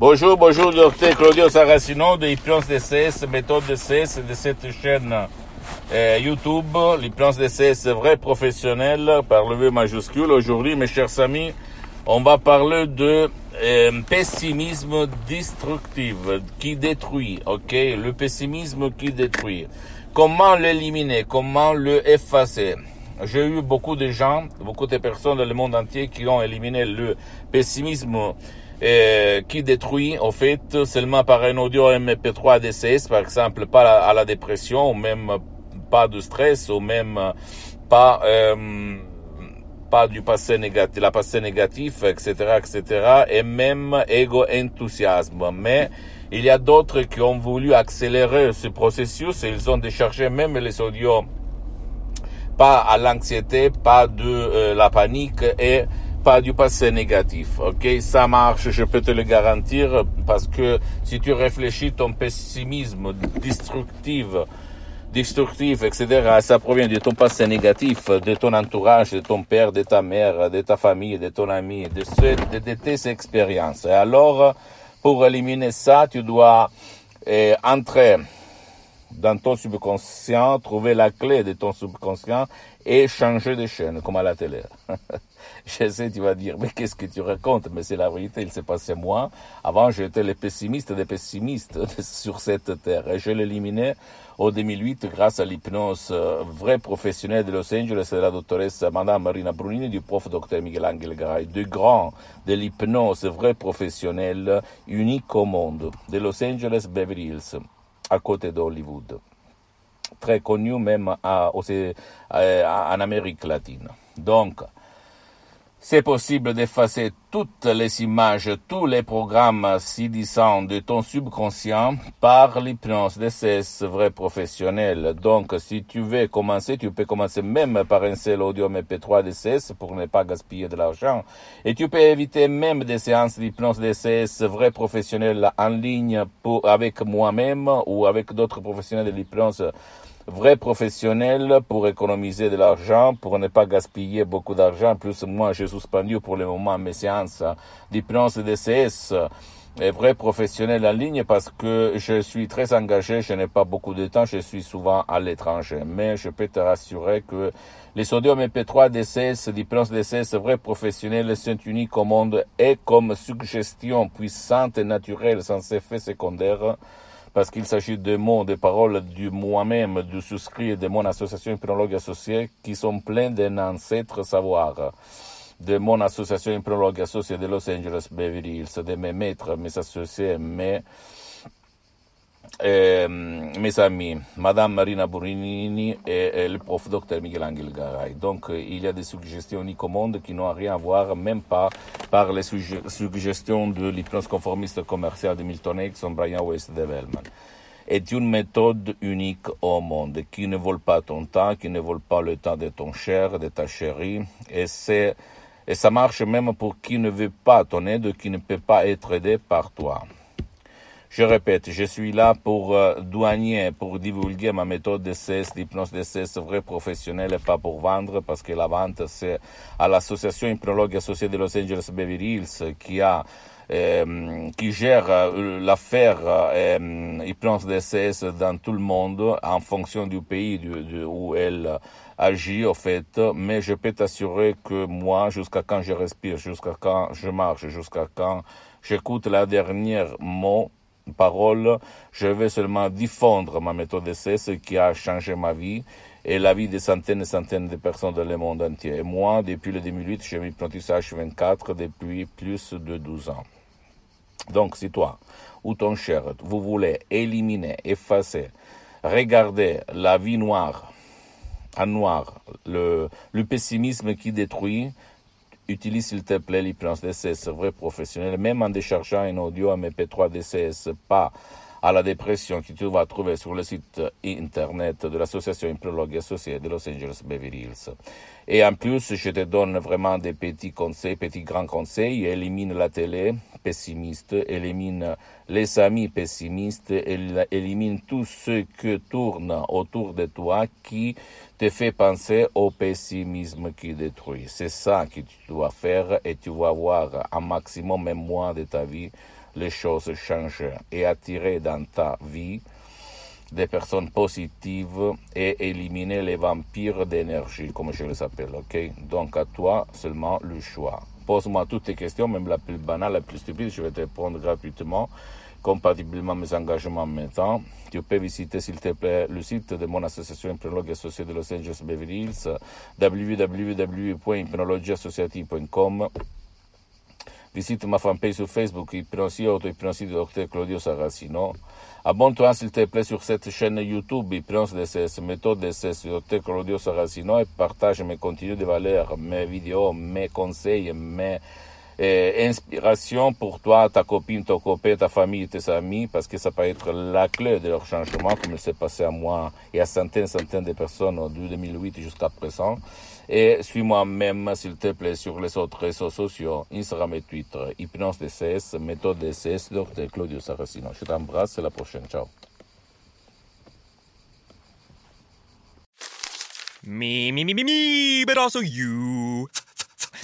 Bonjour, bonjour, docteur Claudio Saracino de Hypnose DCS, méthode DCS de cette chaîne euh, YouTube, l'hypnose DCS vrai professionnel par le V majuscule. Aujourd'hui, mes chers amis, on va parler de euh, pessimisme destructif qui détruit, ok? Le pessimisme qui détruit. Comment l'éliminer? Comment le effacer? J'ai eu beaucoup de gens, beaucoup de personnes dans le monde entier qui ont éliminé le pessimisme euh, qui détruit, en fait, seulement par un audio MP3 DCS, par exemple, pas à la dépression, ou même pas de stress, ou même pas... Euh, pas du passé négatif, la passé négatif, etc., etc., et même égo-enthousiasme. Mais il y a d'autres qui ont voulu accélérer ce processus et ils ont déchargé même les audios pas à l'anxiété, pas de euh, la panique et pas du passé négatif. Ok, ça marche, je peux te le garantir, parce que si tu réfléchis ton pessimisme destructif destructif, etc., ça provient de ton passé négatif, de ton entourage, de ton père, de ta mère, de ta famille, de ton ami, de, de, de tes expériences. Et alors, pour éliminer ça, tu dois eh, entrer dans ton subconscient, trouver la clé de ton subconscient et changer de chaîne, comme à la télé. je sais, tu vas dire, mais qu'est-ce que tu racontes? Mais c'est la vérité, il s'est passé moi. Avant, j'étais le pessimiste des pessimistes sur cette terre. Et je l'éliminais au 2008 grâce à l'hypnose euh, vraie professionnelle de Los Angeles de la doctoresse Madame Marina Brunini du prof Dr Miguel Angel Garay. Deux grands de l'hypnose vraie professionnelle unique au monde de Los Angeles Beverly Hills à côté d'Hollywood. Très connu même à, à, en Amérique latine. Donc, c'est possible d'effacer toutes les images, tous les programmes si disant de ton subconscient par l'hypnose DCS vrai professionnel. Donc, si tu veux commencer, tu peux commencer même par un seul audio MP3 DCS pour ne pas gaspiller de l'argent. Et tu peux éviter même des séances d'hypnose DCS vrai professionnel en ligne pour, avec moi-même ou avec d'autres professionnels de l'hypnose vrai professionnel pour économiser de l'argent, pour ne pas gaspiller beaucoup d'argent. Plus moi, j'ai suspendu pour le moment mes séances d'hypnose DCS et vrai professionnel en ligne parce que je suis très engagé, je n'ai pas beaucoup de temps, je suis souvent à l'étranger. Mais je peux te rassurer que les sodium MP3 DCS, d'hypnose DCS vrai professionnel sont uniques au monde et comme suggestion puissante et naturelle sans effet secondaire parce qu'il s'agit de mots, de paroles du moi-même, du souscrit de mon association hypnologue associée qui sont pleins d'un ancêtre savoir. De mon association hypnologue associée de Los Angeles Beverly Hills, de mes maîtres, mes associés, mes eh, mes amis, Madame Marina Burinini et, et, le prof Dr Miguel Angel Garay. Donc, il y a des suggestions monde qui n'ont rien à voir, même pas par les suggestions de l'hypnose conformiste commerciale de Milton Erickson, Brian Weiss de Wellman. Est une méthode unique au monde qui ne vole pas ton temps, qui ne vole pas le temps de ton cher, de ta chérie, et c'est et ça marche même pour qui ne veut pas ton aide, qui ne peut pas être aidé par toi. Je répète, je suis là pour euh, douanier, pour divulguer ma méthode d'essai, d'hypnose d'essai vrai professionnel et pas pour vendre, parce que la vente, c'est à l'association hypnologue associée de Los Angeles Beverly Hills qui a euh, qui gère euh, l'affaire euh, hypnose d'essai dans tout le monde en fonction du pays où elle agit, au fait. Mais je peux t'assurer que moi, jusqu'à quand je respire, jusqu'à quand je marche, jusqu'à quand j'écoute la dernière mot, parole, je vais seulement diffondre ma méthode d'essai, ce qui a changé ma vie et la vie de centaines et centaines de personnes dans le monde entier. Et moi, depuis le 2008, je m'hypnotise H24 depuis plus de 12 ans. Donc, si toi ou ton cher, vous voulez éliminer, effacer, regarder la vie noire, en noir, le pessimisme qui détruit, utilise s'il te plaît l'hypnose DCS vrai professionnel, même en déchargeant un audio MP3 DCS, pas à la dépression que tu vas trouver sur le site internet de l'association Hypnologue Associée de Los Angeles Beverly Hills. Et en plus, je te donne vraiment des petits conseils, petits grands conseils. Élimine la télé pessimiste, élimine les amis pessimistes, élimine tout ce qui tourne autour de toi qui te fait penser au pessimisme qui détruit. C'est ça que tu dois faire et tu vas voir un maximum, même moins de ta vie, les choses changent et attirer dans ta vie des personnes positives et éliminer les vampires d'énergie, comme je les appelle, ok? Donc à toi seulement le choix. Pose-moi toutes tes questions, même la plus banale, la plus stupide, je vais te répondre gratuitement, compatiblement à mes engagements temps. Tu peux visiter, s'il te plaît, le site de mon association Hypnologue Associée de Los Angeles Beverly Hills, www.hypnologieassociative.com Visite ma fanpage sur Facebook, Hypnosie Auto-Hypnosie de Dr Claudio Saracino. Abonne-toi, s'il te plaît, sur cette chaîne YouTube, Hypnose DCS, méthode DCS, Dr Claudio Saracino, et partage mes contenus de valeur, mes vidéos, mes conseils, mes eh, inspirations pour toi, ta copine, ton copain, ta famille, tes amis, parce que ça peut être la clé de leur changement, comme il s'est passé à moi et à centaines, centaines de personnes de 2008 jusqu'à présent. Et suis-moi même, s'il te plaît, sur les autres réseaux sociaux, Instagram et Twitter, Hypnose DCS, méthode DCS, Dr Claudio Saracino. Je t'embrasse, à la prochaine. Ciao. Me, me, me, me, me, but also you.